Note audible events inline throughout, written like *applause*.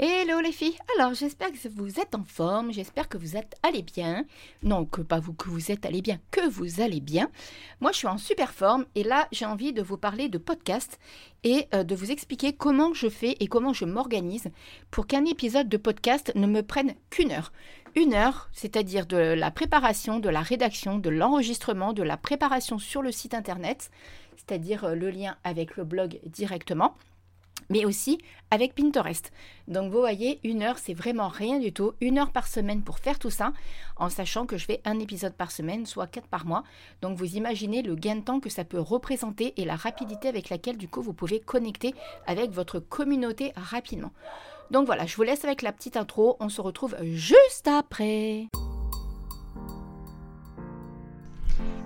Hello les filles, alors j'espère que vous êtes en forme, j'espère que vous êtes allés bien. Non, que pas vous que vous êtes allés bien, que vous allez bien. Moi je suis en super forme et là j'ai envie de vous parler de podcast et euh, de vous expliquer comment je fais et comment je m'organise pour qu'un épisode de podcast ne me prenne qu'une heure. Une heure, c'est-à-dire de la préparation, de la rédaction, de l'enregistrement, de la préparation sur le site internet, c'est-à-dire euh, le lien avec le blog directement mais aussi avec Pinterest. Donc vous voyez, une heure, c'est vraiment rien du tout. Une heure par semaine pour faire tout ça, en sachant que je fais un épisode par semaine, soit quatre par mois. Donc vous imaginez le gain de temps que ça peut représenter et la rapidité avec laquelle du coup vous pouvez connecter avec votre communauté rapidement. Donc voilà, je vous laisse avec la petite intro. On se retrouve juste après.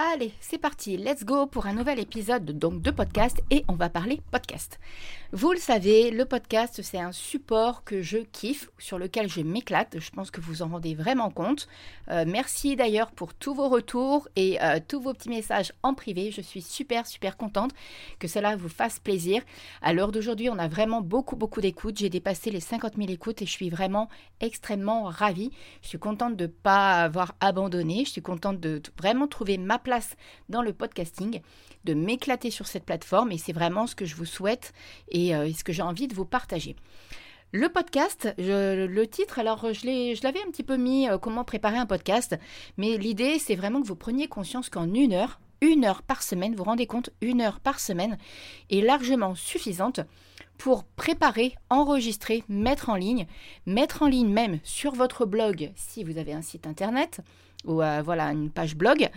Allez, c'est parti, let's go pour un nouvel épisode donc de podcast et on va parler podcast. Vous le savez, le podcast c'est un support que je kiffe, sur lequel je m'éclate, je pense que vous en rendez vraiment compte. Euh, merci d'ailleurs pour tous vos retours et euh, tous vos petits messages en privé, je suis super super contente que cela vous fasse plaisir. À l'heure d'aujourd'hui, on a vraiment beaucoup beaucoup d'écoutes, j'ai dépassé les 50 000 écoutes et je suis vraiment extrêmement ravie. Je suis contente de ne pas avoir abandonné, je suis contente de vraiment trouver ma place dans le podcasting, de m'éclater sur cette plateforme et c'est vraiment ce que je vous souhaite et euh, ce que j'ai envie de vous partager. Le podcast, le titre, alors je l'avais un petit peu mis euh, comment préparer un podcast, mais l'idée c'est vraiment que vous preniez conscience qu'en une heure, une heure par semaine, vous vous rendez compte, une heure par semaine est largement suffisante pour préparer, enregistrer, mettre en ligne, mettre en ligne même sur votre blog si vous avez un site internet, ou euh, voilà une page blog,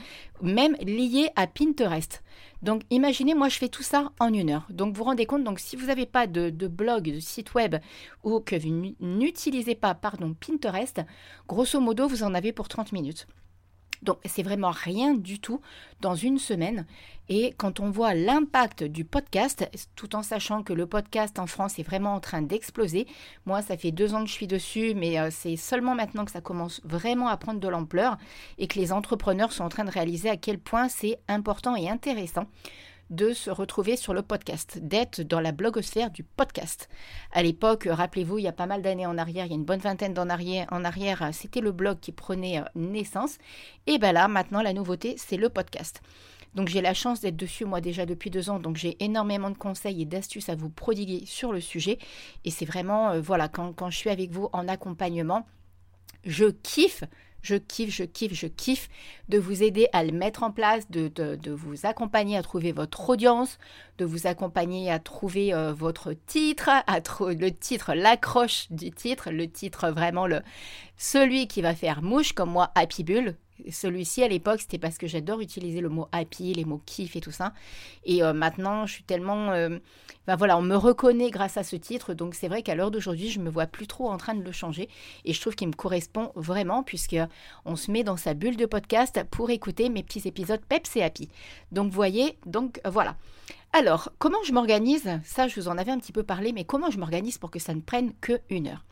même liée à Pinterest. Donc imaginez, moi je fais tout ça en une heure. Donc vous vous rendez compte, donc si vous n'avez pas de, blog, de site web ou que vous n'utilisez pas pardon, Pinterest, grosso modo vous en avez pour 30 minutes. Donc c'est vraiment rien du tout dans une semaine. Et quand on voit l'impact du podcast, tout en sachant que le podcast en France est vraiment en train d'exploser, moi ça fait deux ans que je suis dessus, mais euh, c'est seulement maintenant que ça commence vraiment à prendre de l'ampleur et que les entrepreneurs sont en train de réaliser à quel point c'est important et intéressant de se retrouver sur le podcast, d'être dans la blogosphère du podcast. À l'époque, rappelez-vous, il y a pas mal d'années en arrière, il y a une bonne vingtaine d'années en arrière, c'était le blog qui prenait euh, naissance. Et bien là, maintenant, la nouveauté, c'est le podcast. Donc j'ai la chance d'être dessus moi déjà depuis deux ans, donc j'ai énormément de conseils et d'astuces à vous prodiguer sur le sujet. Et c'est vraiment, euh, voilà, quand je suis avec vous en accompagnement, je kiffe je kiffe, je kiffe, je kiffe de vous aider à le mettre en place, de, vous accompagner à trouver votre audience, de vous accompagner à trouver euh, votre titre, à le titre, l'accroche du titre, le titre vraiment le celui qui va faire mouche comme moi Happy Bull celui-ci à l'époque, c'était parce que j'adore utiliser le mot happy, les mots kiff et tout ça. Et euh, maintenant, je suis tellement. Euh, ben voilà, on me reconnaît grâce à ce titre. Donc c'est vrai qu'à l'heure d'aujourd'hui, je me vois plus trop en train de le changer. Et je trouve qu'il me correspond vraiment, puisque on se met dans sa bulle de podcast pour écouter mes petits épisodes Peps et Happy. Donc vous voyez, donc voilà. Alors, comment je m'organise? Ça, je vous en avais un petit peu parlé, mais comment je m'organise pour que ça ne prenne que une heure?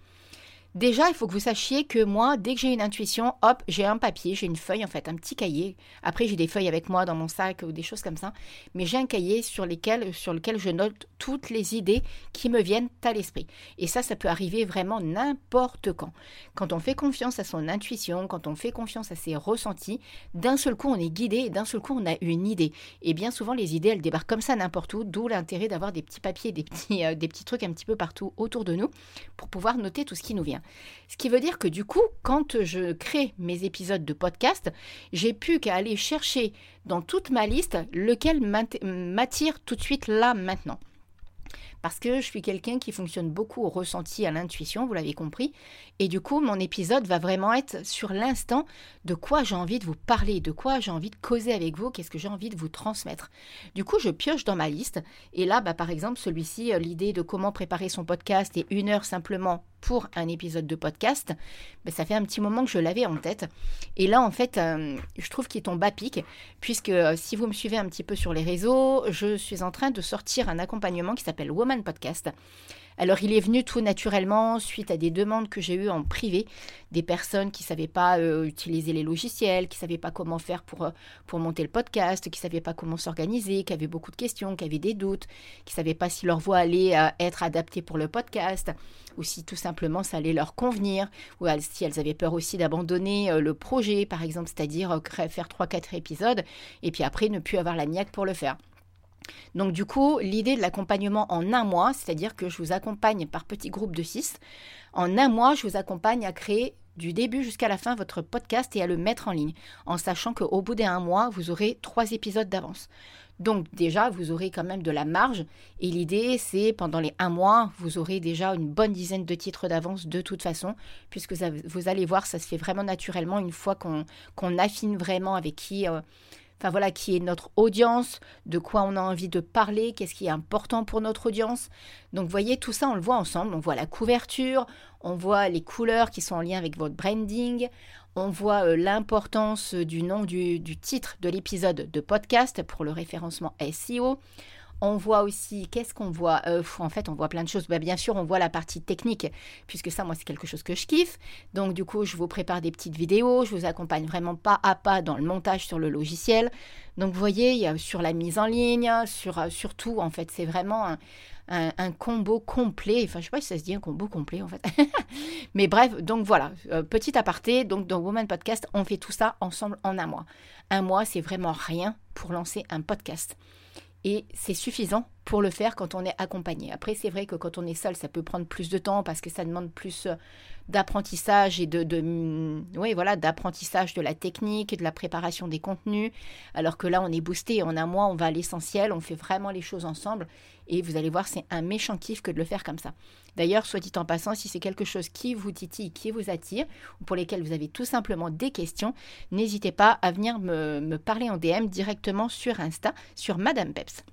Déjà, il faut que vous sachiez que moi, dès que j'ai une intuition, hop, j'ai un papier, j'ai une feuille, en fait, un petit cahier. Après, j'ai des feuilles avec moi dans mon sac ou des choses comme ça. Mais j'ai un cahier sur, lequel je note toutes les idées qui me viennent à l'esprit. Et ça, ça peut arriver vraiment n'importe quand. Quand on fait confiance à son intuition, quand on fait confiance à ses ressentis, d'un seul coup, on est guidé et d'un seul coup, on a une idée. Et bien souvent, les idées, elles débarquent comme ça n'importe où, d'où l'intérêt d'avoir des petits papiers, des petits, euh, des petits trucs un petit peu partout autour de nous pour pouvoir noter tout ce qui nous vient. Ce qui veut dire que du coup, quand je crée mes épisodes de podcast, j'ai pu qu'à aller chercher dans toute ma liste lequel m'attire tout de suite là maintenant. Parce que je suis quelqu'un qui fonctionne beaucoup au ressenti, à l'intuition, vous l'avez compris. Et du coup, mon épisode va vraiment être sur l'instant de quoi j'ai envie de vous parler, de quoi j'ai envie de causer avec vous, qu'est-ce que j'ai envie de vous transmettre. Du coup, je pioche dans ma liste. Et là, bah, par exemple, celui-ci, euh, l'idée de comment préparer son podcast et une heure simplement pour un épisode de podcast, ben, ça fait un petit moment que je l'avais en tête. Et là, en fait, euh, je trouve qu'il tombe à pic, puisque euh, si vous me suivez un petit peu sur les réseaux, je suis en train de sortir un accompagnement qui s'appelle Woman Podcast. Alors il est venu tout naturellement suite à des demandes que j'ai eues en privé, des personnes qui ne savaient pas euh, utiliser les logiciels, qui ne savaient pas comment faire pour, euh, pour monter le podcast, qui ne savaient pas comment s'organiser, qui avaient beaucoup de questions, qui avaient des doutes, qui ne savaient pas si leur voix allait euh, être adaptée pour le podcast, ou si tout simplement ça allait leur convenir, ou si elles avaient peur aussi d'abandonner le projet, par exemple, c'est-à-dire faire 3-4 épisodes, et puis après ne plus avoir la niaque pour le faire. Donc du coup, l'idée de l'accompagnement en un mois, c'est-à-dire que je vous accompagne par petits groupes de six, en un mois, je vous accompagne à créer du début jusqu'à la fin votre podcast et à le mettre en ligne, en sachant qu'au bout d'un mois, vous aurez trois épisodes d'avance. Donc déjà, vous aurez quand même de la marge. Et l'idée, c'est pendant les un mois, vous aurez déjà une bonne dizaine de titres d'avance de toute façon, puisque vous allez voir, ça se fait vraiment naturellement une fois qu'on affine vraiment avec qui... Euh, enfin voilà, qui est notre audience, de quoi on a envie de parler, qu'est-ce qui est important pour notre audience. Donc voyez, tout ça, on le voit ensemble. On voit la couverture, on voit les couleurs qui sont en lien avec votre branding, on voit euh, l'importance du nom du titre de l'épisode de podcast pour le référencement SEO. On voit aussi, qu'est-ce qu'on voit? Euh, En fait, on voit plein de choses. Bah, bien sûr, on voit la partie technique, puisque ça, moi, c'est quelque chose que je kiffe. Donc, du coup, je vous prépare des petites vidéos. Je vous accompagne vraiment pas à pas dans le montage sur le logiciel. Donc, vous voyez, il y a sur la mise en ligne, sur, euh, tout, en fait, c'est vraiment un, combo complet. Enfin, je sais pas si ça se dit un combo complet, en fait. *laughs* Mais bref, donc voilà, euh, petit aparté. Donc, dans Woman Podcast, on fait tout ça ensemble en un mois. Un mois, c'est vraiment rien pour lancer un podcast et c'est suffisant pour le faire quand on est accompagné. Après, c'est vrai que quand on est seul, ça peut prendre plus de temps parce que ça demande plus euh, d'apprentissage et de, mm, oui, voilà, d'apprentissage de la technique, de la préparation des contenus. Alors que là, on est boosté. En un mois, on va à l'essentiel, on fait vraiment les choses ensemble. Et vous allez voir, c'est un méchant kiff que de le faire comme ça. D'ailleurs, soit dit en passant, si c'est quelque chose qui vous titille, qui vous attire, ou pour lesquels vous avez tout simplement des questions, n'hésitez pas à venir me, parler en DM directement sur Insta, sur Madame Peps.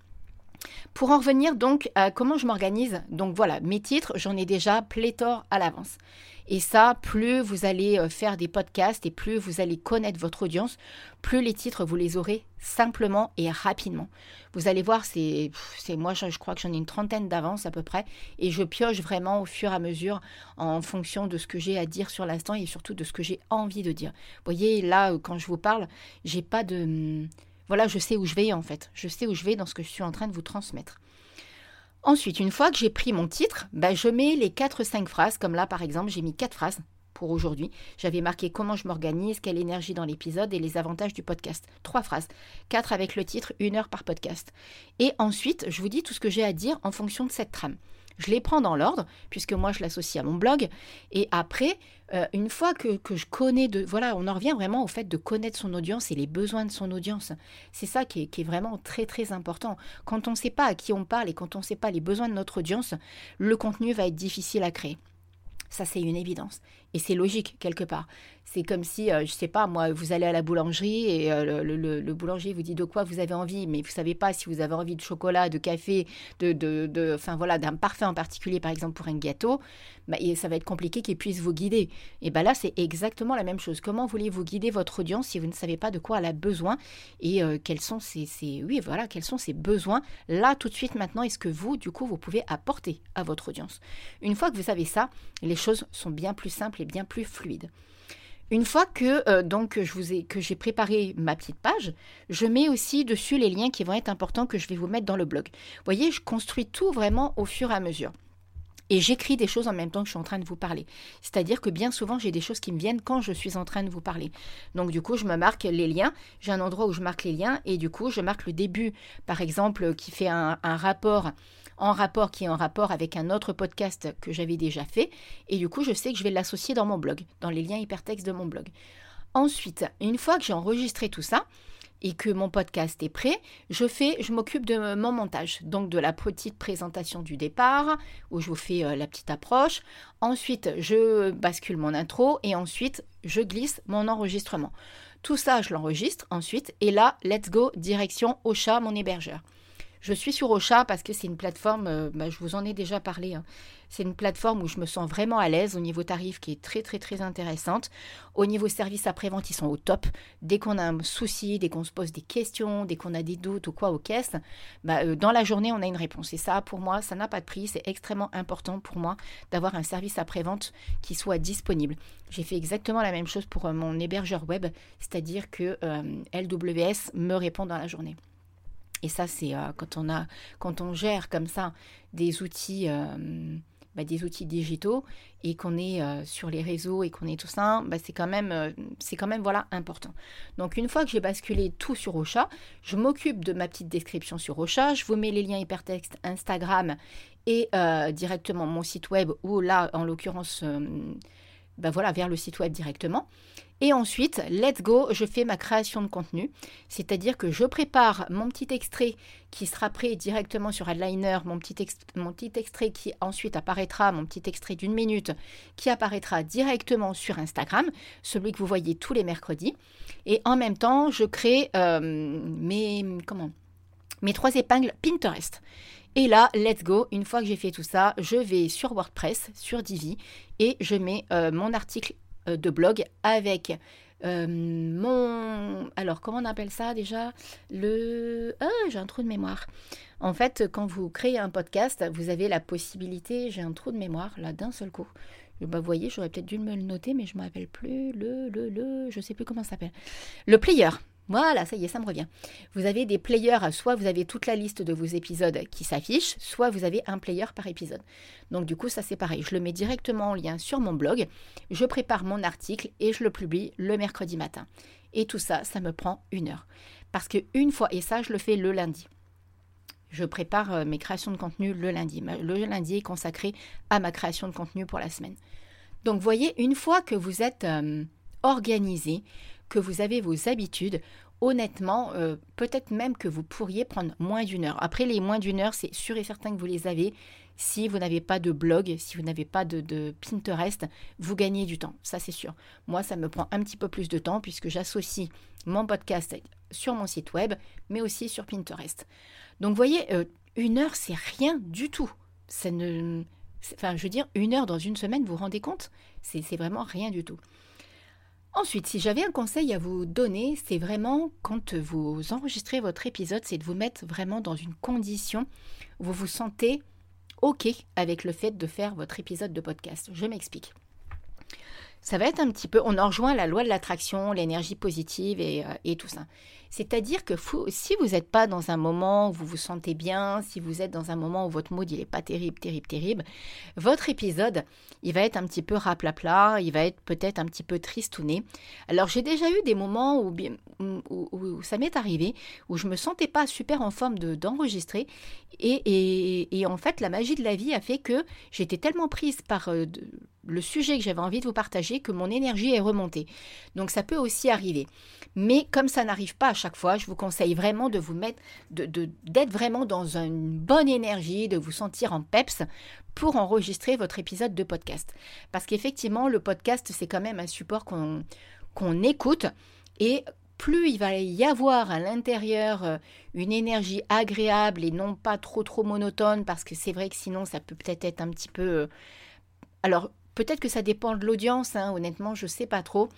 Pour en revenir donc à comment je m'organise, donc voilà, mes titres, j'en ai déjà pléthore à l'avance. Et ça, plus vous allez euh, faire des podcasts et plus vous allez connaître votre audience, plus les titres, vous les aurez simplement et rapidement. Vous allez voir, c'est moi, je, crois que j'en ai une trentaine d'avance à peu près, et je pioche vraiment au fur et à mesure en fonction de ce que j'ai à dire sur l'instant et surtout de ce que j'ai envie de dire. Vous voyez, là, euh, quand je vous parle, j'ai pas de voilà, je sais où je vais en fait. Je sais où je vais dans ce que je suis en train de vous transmettre. Ensuite, une fois que j'ai pris mon titre, ben, je mets les 4-5 phrases, comme là par exemple, j'ai mis 4 phrases pour aujourd'hui. J'avais marqué comment je m'organise, quelle énergie dans l'épisode et les avantages du podcast. Trois phrases. Quatre avec le titre, une heure par podcast. Et ensuite, je vous dis tout ce que j'ai à dire en fonction de cette trame. Je les prends dans l'ordre, puisque moi je l'associe à mon blog. Et après, euh, une fois que, je connais de. Voilà, on en revient vraiment au fait de connaître son audience et les besoins de son audience. C'est ça qui est, qui est, vraiment très très important. Quand on ne sait pas à qui on parle et quand on ne sait pas les besoins de notre audience, le contenu va être difficile à créer. Ça, c'est une évidence. Et c'est logique, quelque part. C'est comme si, euh, je sais pas, moi, vous allez à la boulangerie et euh, le, boulanger vous dit de quoi vous avez envie, mais vous savez pas si vous avez envie de chocolat, de café, de, de, enfin voilà, d'un parfum en particulier, par exemple pour un gâteau, bah, et ça va être compliqué qu'il puisse vous guider. Et ben là, c'est exactement la même chose. Comment voulez-vous guider votre audience si vous ne savez pas de quoi elle a besoin et euh, quels sont ses, oui, voilà, quels sont ses besoins là tout de suite maintenant Est-ce que vous, du coup, vous pouvez apporter à votre audience? Une fois que vous savez ça, les choses sont bien plus simples et bien plus fluides. Une fois que euh, donc que j'ai préparé ma petite page, je mets aussi dessus les liens qui vont être importants que je vais vous mettre dans le blog. Vous voyez, je construis tout vraiment au fur et à mesure. Et j'écris des choses en même temps que je suis en train de vous parler. C'est-à-dire que bien souvent, j'ai des choses qui me viennent quand je suis en train de vous parler. Donc du coup, je me marque les liens. J'ai un endroit où je marque les liens et du coup, je marque le début, par exemple, qui fait un, un rapport en rapport qui est en rapport avec un autre podcast que j'avais déjà fait. Et du coup, je sais que je vais l'associer dans mon blog, dans les liens hypertextes de mon blog. Ensuite, une fois que j'ai enregistré tout ça, et que mon podcast est prêt, je fais, je m'occupe de mon montage, donc de la petite présentation du départ où je vous fais euh, la petite approche. Ensuite, je bascule mon intro et ensuite je glisse mon enregistrement. Tout ça, je l'enregistre ensuite et là, let's go direction Ocha, mon hébergeur. Je suis sur Ocha parce que c'est une plateforme, euh, bah, je vous en ai déjà parlé, hein. c'est une plateforme où je me sens vraiment à l'aise au niveau tarif qui est très très très intéressante. Au niveau service après-vente, ils sont au top. Dès qu'on a un souci, dès qu'on se pose des questions, dès qu'on a des doutes ou quoi aux caisses, bah, euh, dans la journée, on a une réponse. Et ça, pour moi, ça n'a pas de prix. C'est extrêmement important pour moi d'avoir un service après-vente qui soit disponible. J'ai fait exactement la même chose pour euh, mon hébergeur web, c'est-à-dire que LWS me répond dans la journée. Et ça, c'est euh, quand on a, quand on gère comme ça des outils, euh, bah, des outils digitaux et qu'on est euh, sur les réseaux et qu'on est tout ça, bah, c'est quand même, c'est quand même voilà important. Donc une fois que j'ai basculé tout sur Ocha, je m'occupe de ma petite description sur Ocha, je vous mets les liens hypertextes Instagram et directement mon site web ou là, en l'occurrence, bah, voilà, vers le site web directement. Et ensuite, let's go, je fais ma création de contenu. C'est-à-dire que je prépare mon petit extrait qui sera prêt directement sur Adliner, mon petit, mon petit extrait qui ensuite apparaîtra, mon petit extrait d'une minute, qui apparaîtra directement sur Instagram, celui que vous voyez tous les mercredis. Et en même temps, je crée euh, mes, comment, mes trois épingles Pinterest. Et là, let's go, une fois que j'ai fait tout ça, je vais sur WordPress, sur Divi, et je mets euh, mon article de blog avec euh, mon... Alors, comment on appelle ça déjà? Le... Ah, j'ai un trou de mémoire. En fait, quand vous créez un podcast, vous avez la possibilité, j'ai un trou de mémoire là d'un seul coup. Bah, vous voyez, j'aurais peut-être dû me le noter, mais je ne plus. Le, le, le, je sais plus comment ça s'appelle. Le player. Voilà, ça y est, ça me revient. Vous avez des players, soit vous avez toute la liste de vos épisodes qui s'affiche, soit vous avez un player par épisode. Donc du coup, ça c'est pareil. Je le mets directement en lien sur mon blog, je prépare mon article et je le publie le mercredi matin. Et tout ça, ça me prend une heure. Parce que une fois, et ça je le fais le lundi. Je prépare euh, mes créations de contenu le lundi. Le lundi est consacré à ma création de contenu pour la semaine. Donc voyez, une fois que vous êtes euh, organisé, que vous avez vos habitudes, honnêtement, euh, peut-être même que vous pourriez prendre moins d'une heure. Après, les moins d'une heure, c'est sûr et certain que vous les avez. Si vous n'avez pas de blog, si vous n'avez pas de, Pinterest, vous gagnez du temps, ça c'est sûr. Moi, ça me prend un petit peu plus de temps puisque j'associe mon podcast sur mon site web, mais aussi sur Pinterest. Donc, vous voyez, euh, une heure, c'est rien du tout. Ça ne, enfin, je veux dire, une heure dans une semaine, vous vous rendez compte? C'est vraiment rien du tout. Ensuite, si j'avais un conseil à vous donner, c'est vraiment quand vous enregistrez votre épisode, c'est de vous mettre vraiment dans une condition où vous vous sentez OK avec le fait de faire votre épisode de podcast. Je m'explique. Ça va être un petit peu, on en rejoint la loi de l'attraction, l'énergie positive et, euh, et tout ça. C'est-à-dire que si vous n'êtes pas dans un moment où vous vous sentez bien, si vous êtes dans un moment où votre mood il est pas terrible, terrible, terrible, votre épisode, il va être un petit peu raplapla, il va être peut-être un petit peu tristouné. Alors j'ai déjà eu des moments où, ça m'est arrivé, où je me sentais pas super en forme d'enregistrer, et, et, en fait la magie de la vie a fait que j'étais tellement prise par euh, le sujet que j'avais envie de vous partager que mon énergie est remontée. Donc ça peut aussi arriver. Mais comme ça n'arrive pas à chaque fois, je vous conseille vraiment de vous mettre, d'être de, vraiment dans une bonne énergie, de vous sentir en peps pour enregistrer votre épisode de podcast. Parce qu'effectivement, le podcast, c'est quand même un support qu'on qu'on écoute et plus il va y avoir à l'intérieur euh, une énergie agréable et non pas trop trop monotone, parce que c'est vrai que sinon ça peut peut-être être un petit peu... Euh, alors Peut-être que ça dépend de l'audience, hein, honnêtement, je ne sais pas trop.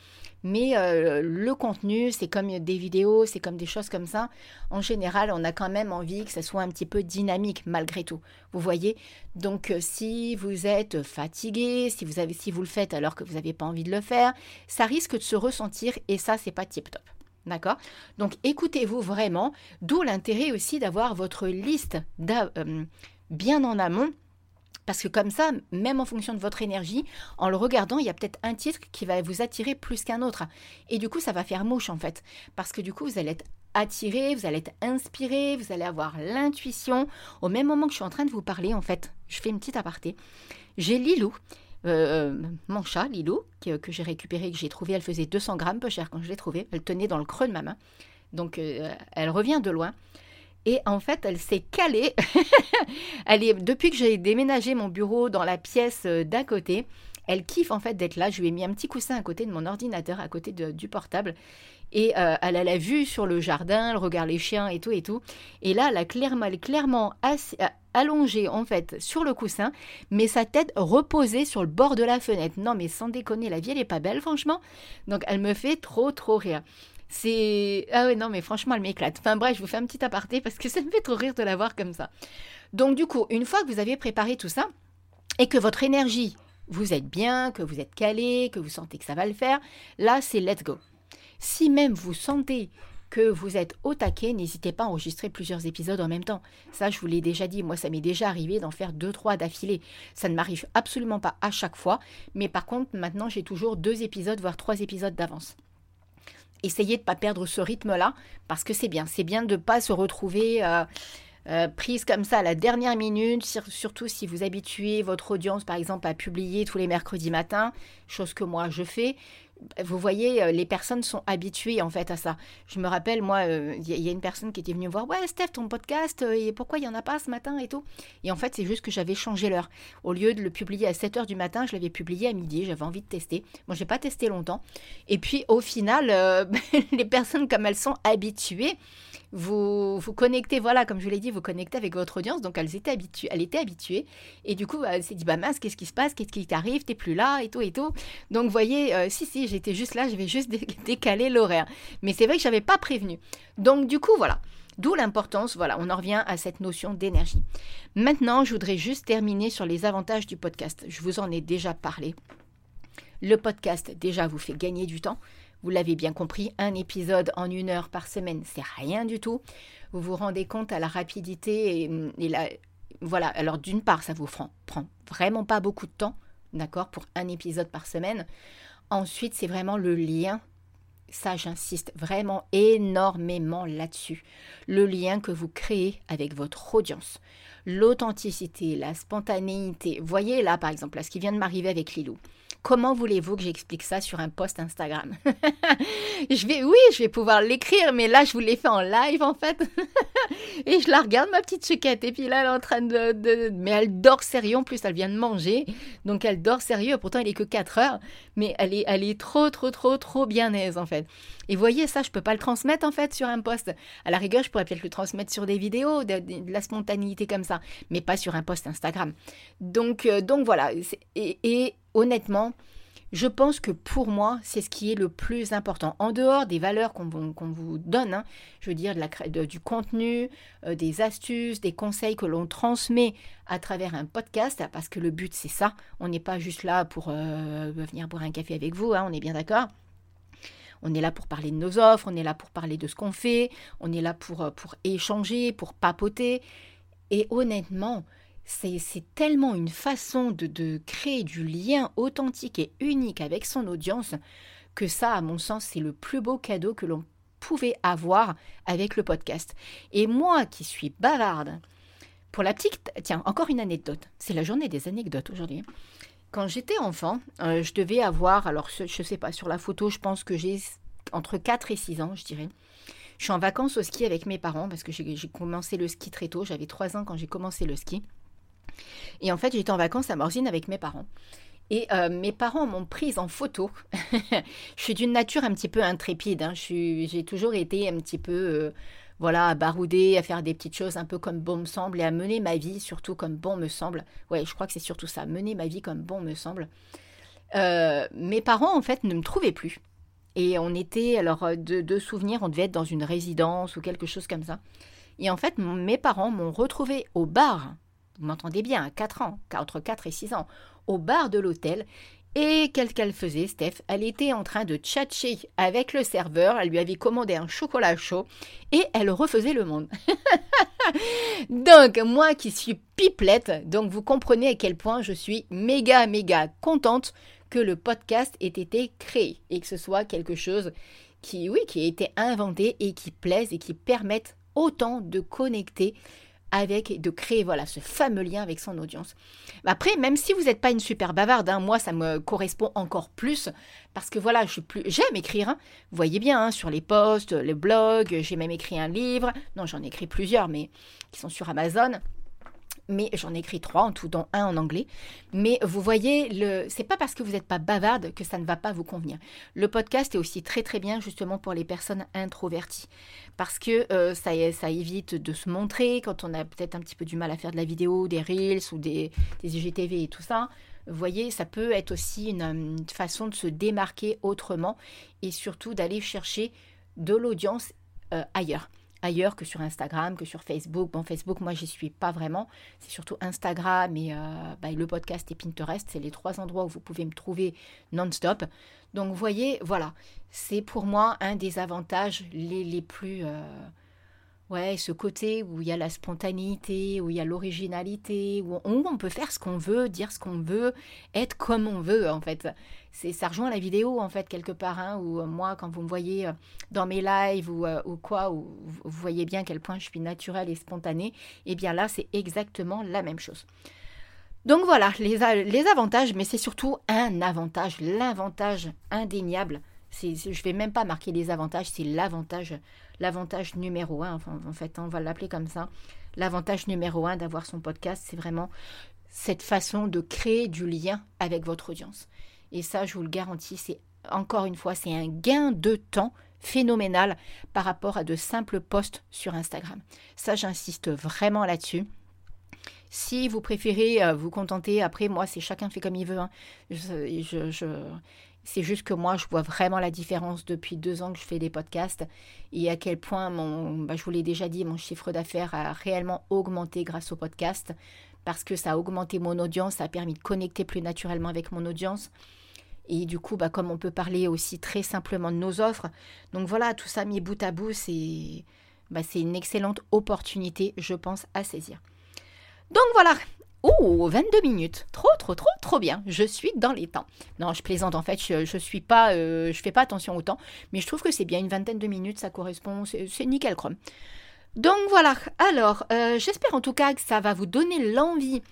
Mais euh, le contenu, c'est comme des vidéos, c'est comme des choses comme ça. En général, on a quand même envie que ça soit un petit peu dynamique malgré tout. Vous voyez? Donc, euh, si vous êtes fatigué, si vous, si vous le faites alors que vous n'avez pas envie de le faire, ça risque de se ressentir et ça, c'est pas tip top. D'accord? Donc, écoutez-vous vraiment, d'où l'intérêt aussi d'avoir votre liste euh, bien en amont parce que comme ça, même en fonction de votre énergie, en le regardant, il y a peut-être un titre qui va vous attirer plus qu'un autre. Et du coup, ça va faire mouche en fait. Parce que du coup, vous allez être attiré, vous allez être inspiré, vous allez avoir l'intuition. Au même moment que je suis en train de vous parler, en fait, je fais une petite aparté. J'ai Lilou, euh, mon chat, Lilou, que, j'ai récupéré, que j'ai trouvé. Elle faisait 200 grammes, peu cher quand je l'ai trouvée. Elle tenait dans le creux de ma main. Donc euh, elle revient de loin. Et en fait, elle s'est calée. *laughs* elle est, depuis que j'ai déménagé mon bureau dans la pièce euh, d'à côté, elle kiffe en fait d'être là. Je lui ai mis un petit coussin à côté de mon ordinateur, à côté du portable. Et euh, elle a la vue sur le jardin, elle regarde les chiens et tout et tout. Et là, elle, clairement, est clairement allongée en fait sur le coussin, mais sa tête reposée sur le bord de la fenêtre. Non, mais sans déconner, la vie elle est pas belle, franchement. Donc elle me fait trop trop rire. C'est. Ah ouais, non, mais franchement, elle m'éclate. Enfin bref, je vous fais un petit aparté parce que *laughs* ça me fait trop rire de la voir comme ça. Donc, du coup, une fois que vous avez préparé tout ça et que votre énergie, vous êtes bien, que vous êtes calé, que vous sentez que ça va le faire, là, c'est let's go. Si même vous sentez que vous êtes au taquet, n'hésitez pas à enregistrer plusieurs épisodes en même temps. Ça, je vous l'ai déjà dit, moi, ça m'est déjà arrivé d'en faire deux, trois d'affilée. Ça ne m'arrive absolument pas à chaque fois, mais par contre, maintenant, j'ai toujours deux épisodes, voire trois épisodes d'avance essayez de ne pas perdre ce rythme-là, parce que c'est bien. C'est bien de ne pas se retrouver euh, euh, prise comme ça à la dernière minute, surtout si vous habituez votre audience, par exemple, à publier tous les mercredis matins, chose que moi je fais vous voyez, euh, les personnes sont habituées en fait à ça. Je me rappelle, moi, il euh, y, a une personne qui était venue me voir, ouais, Steph, ton podcast, euh, et pourquoi il n'y en a pas ce matin et tout? Et en fait, c'est juste que j'avais changé l'heure. Au lieu de le publier à 7 h du matin, je l'avais publié à midi, j'avais envie de tester. Moi, je n'ai pas testé longtemps. Et puis, au final, *laughs* les personnes, comme elles sont habituées, vous vous connectez, voilà, comme je l'ai dit, vous connectez avec votre audience, donc elles étaient habituées, elle était habituée, et du coup, elle s'est dit, bah mince, qu'est-ce qui se passe, qu'est-ce qui t'arrive, t'es plus là, et tout, et tout. Donc, vous voyez, euh, si, si, j'étais juste là, je vais juste *laughs* décaler l'horaire. Mais c'est vrai que je n'avais pas prévenu. Donc, du coup, voilà. D'où l'importance, voilà, on en revient à cette notion d'énergie. Maintenant, je voudrais juste terminer sur les avantages du podcast. Je vous en ai déjà parlé. Le podcast, déjà, vous fait gagner du temps. Vous l'avez bien compris, un épisode en une heure par semaine, c'est rien du tout. Vous vous rendez compte à la rapidité et, la... Voilà, alors d'une part, ça vous prend, vraiment pas beaucoup de temps, d'accord, pour un épisode par semaine. Ensuite, c'est vraiment le lien. Ça, j'insiste vraiment énormément là-dessus. Le lien que vous créez avec votre audience. L'authenticité, la spontanéité. Voyez là, par exemple, ce qui vient de m'arriver avec Lilou. Comment voulez-vous que j'explique ça sur un post Instagram? *laughs* Je vais, oui, je vais pouvoir l'écrire, mais là, je vous l'ai fait en live en fait. *laughs* et je la regarde, ma petite chouquette. Et puis là, elle est en train de, Mais elle dort sérieux, en plus, elle vient de manger. Donc elle dort sérieux. Pourtant, il est que 4 heures. Mais elle est, elle est trop, trop, trop, trop bien aise en fait. Et voyez, ça, je peux pas le transmettre en fait sur un post. À la rigueur, je pourrais peut-être le transmettre sur des vidéos, de, la spontanéité comme ça, mais pas sur un post Instagram. Donc, euh, donc voilà. Et honnêtement, je pense que pour moi, c'est ce qui est le plus important. En dehors des valeurs qu'on vous, donne, hein, je veux dire du contenu, euh, des astuces, des conseils que l'on transmet à travers un podcast, parce que le but c'est ça. On n'est pas juste là pour euh, venir boire un café avec vous, hein, on est bien d'accord. On est là pour parler de nos offres, on est là pour parler de ce qu'on fait, on est là pour, euh, pour échanger, pour papoter. Et honnêtement, c'est tellement une façon de, créer du lien authentique et unique avec son audience que ça, à mon sens, c'est le plus beau cadeau que l'on pouvait avoir avec le podcast. Et moi qui suis bavarde, pour la petite... Tiens, encore une anecdote. C'est la journée des anecdotes aujourd'hui. Quand j'étais enfant, euh, je devais avoir, alors je ne sais pas, sur la photo, je pense que j'ai entre 4 et 6 ans, je dirais. Je suis en vacances au ski avec mes parents parce que j'ai commencé le ski très tôt. J'avais 3 ans quand j'ai commencé le ski. Et en fait, j'étais en vacances à Morzine avec mes parents. Et euh, mes parents m'ont prise en photo. *laughs* je suis d'une nature un petit peu intrépide. Hein. J'ai toujours été un petit peu, euh, voilà, à barouder, à faire des petites choses un peu comme bon me semble et à mener ma vie surtout comme bon me semble. Ouais, je crois que c'est surtout ça, mener ma vie comme bon me semble. Euh, mes parents, en fait, ne me trouvaient plus. Et on était, alors, de, de souvenirs, on devait être dans une résidence ou quelque chose comme ça. Et en fait, mes parents m'ont retrouvé au bar vous m'entendez bien, à 4 ans, entre 4 et 6 ans, au bar de l'hôtel. Et qu'est-ce qu'elle faisait, Steph? Elle était en train de tchatcher avec le serveur, elle lui avait commandé un chocolat chaud et elle refaisait le monde. *laughs* donc, moi qui suis pipelette, donc vous comprenez à quel point je suis méga, méga contente que le podcast ait été créé et que ce soit quelque chose qui, oui, qui a été inventé et qui plaise et qui permette autant de connecter avec et de créer voilà ce fameux lien avec son audience. Après, même si vous n'êtes pas une super bavarde, hein, moi ça me correspond encore plus parce que voilà, j'aime écrire. Hein. Vous voyez bien hein, sur les posts, les blogs, j'ai même écrit un livre. Non, j'en ai écrit plusieurs, mais qui sont sur Amazon mais j'en ai écrit trois en tout, dont un en anglais. Mais vous voyez, le, c'est pas parce que vous n'êtes pas bavarde que ça ne va pas vous convenir. Le podcast est aussi très très bien justement pour les personnes introverties, parce que euh, ça, évite de se montrer quand on a peut-être un petit peu du mal à faire de la vidéo, des reels ou des, des IGTV et tout ça. Vous voyez, ça peut être aussi une, une façon de se démarquer autrement et surtout d'aller chercher de l'audience euh, ailleurs ailleurs que sur Instagram, que sur Facebook. Bon, Facebook, moi, j'y suis pas vraiment. C'est surtout Instagram et euh, bah, le podcast et Pinterest. C'est les trois endroits où vous pouvez me trouver non-stop. Donc, vous voyez, voilà, c'est pour moi un des avantages les, les plus... Euh, Ouais, ce côté où il y a la spontanéité, où il y a l'originalité, où on, peut faire ce qu'on veut, dire ce qu'on veut, être comme on veut en fait. C'est ça rejoint la vidéo en fait quelque part hein, où euh, moi quand vous me voyez euh, dans mes lives ou, euh, ou quoi où vous voyez bien à quel point je suis naturelle et spontanée, et eh bien là c'est exactement la même chose. Donc voilà les, les avantages, mais c'est surtout un avantage, l'avantage indéniable. C'est, je vais même pas marquer les avantages, c'est l'avantage l'avantage numéro un, en fait, on va l'appeler comme ça. L'avantage numéro un d'avoir son podcast, c'est vraiment cette façon de créer du lien avec votre audience. Et ça, je vous le garantis, c'est encore une fois, c'est un gain de temps phénoménal par rapport à de simples posts sur Instagram. Ça, j'insiste vraiment là-dessus. Si vous préférez euh, vous contenter, après moi, c'est chacun fait comme il veut. Hein. je, c'est juste que moi, je vois vraiment la différence depuis deux ans que je fais des podcasts et à quel point, mon, bah, je vous l'ai déjà dit, mon chiffre d'affaires a réellement augmenté grâce au podcast parce que ça a augmenté mon audience, ça a permis de connecter plus naturellement avec mon audience. Et du coup, bah, comme on peut parler aussi très simplement de nos offres, donc voilà, tout ça mis bout à bout, c'est bah, une excellente opportunité, je pense, à saisir. Donc voilà, Oh, 22 minutes. Trop, trop, trop, trop bien. Je suis dans les temps. Non, je plaisante en fait. Je, je suis pas, euh, je fais pas attention au temps, mais je trouve que c'est bien une vingtaine de minutes. Ça correspond. C'est nickel chrome. Donc voilà. Alors, euh, j'espère en tout cas que ça va vous donner l'envie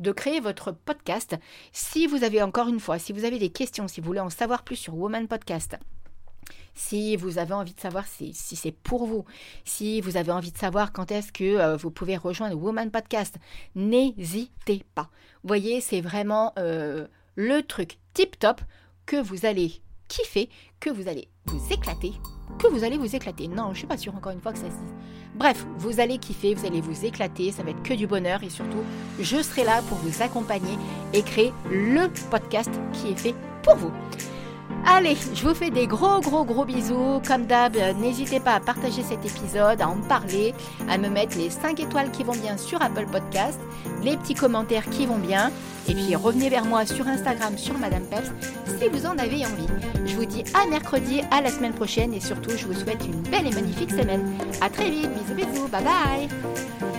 de créer votre podcast. Si vous avez encore une fois, si vous avez des questions, si vous voulez en savoir plus sur Woman Podcast, si vous avez envie de savoir si, c'est pour vous, si vous avez envie de savoir quand est-ce que euh, vous pouvez rejoindre Woman Podcast, n'hésitez pas. Voyez, c'est vraiment euh, le truc tip-top que vous allez kiffer, que vous allez vous éclater, que vous allez vous éclater. Non, je suis pas sûre encore une fois que ça se. Bref, vous allez kiffer, vous allez vous éclater, ça va être que du bonheur et surtout, je serai là pour vous accompagner et créer le podcast qui est fait pour vous. Allez, je vous fais des gros gros gros bisous. Comme d'hab, n'hésitez pas à partager cet épisode, à en parler, à me mettre les 5 étoiles qui vont bien sur Apple Podcast, les petits commentaires qui vont bien. Et puis revenez vers moi sur Instagram, sur Madame Peps, si vous en avez envie. Je vous dis à mercredi, à la semaine prochaine et surtout, je vous souhaite une belle et magnifique semaine. À très vite, bisous bisous, bye bye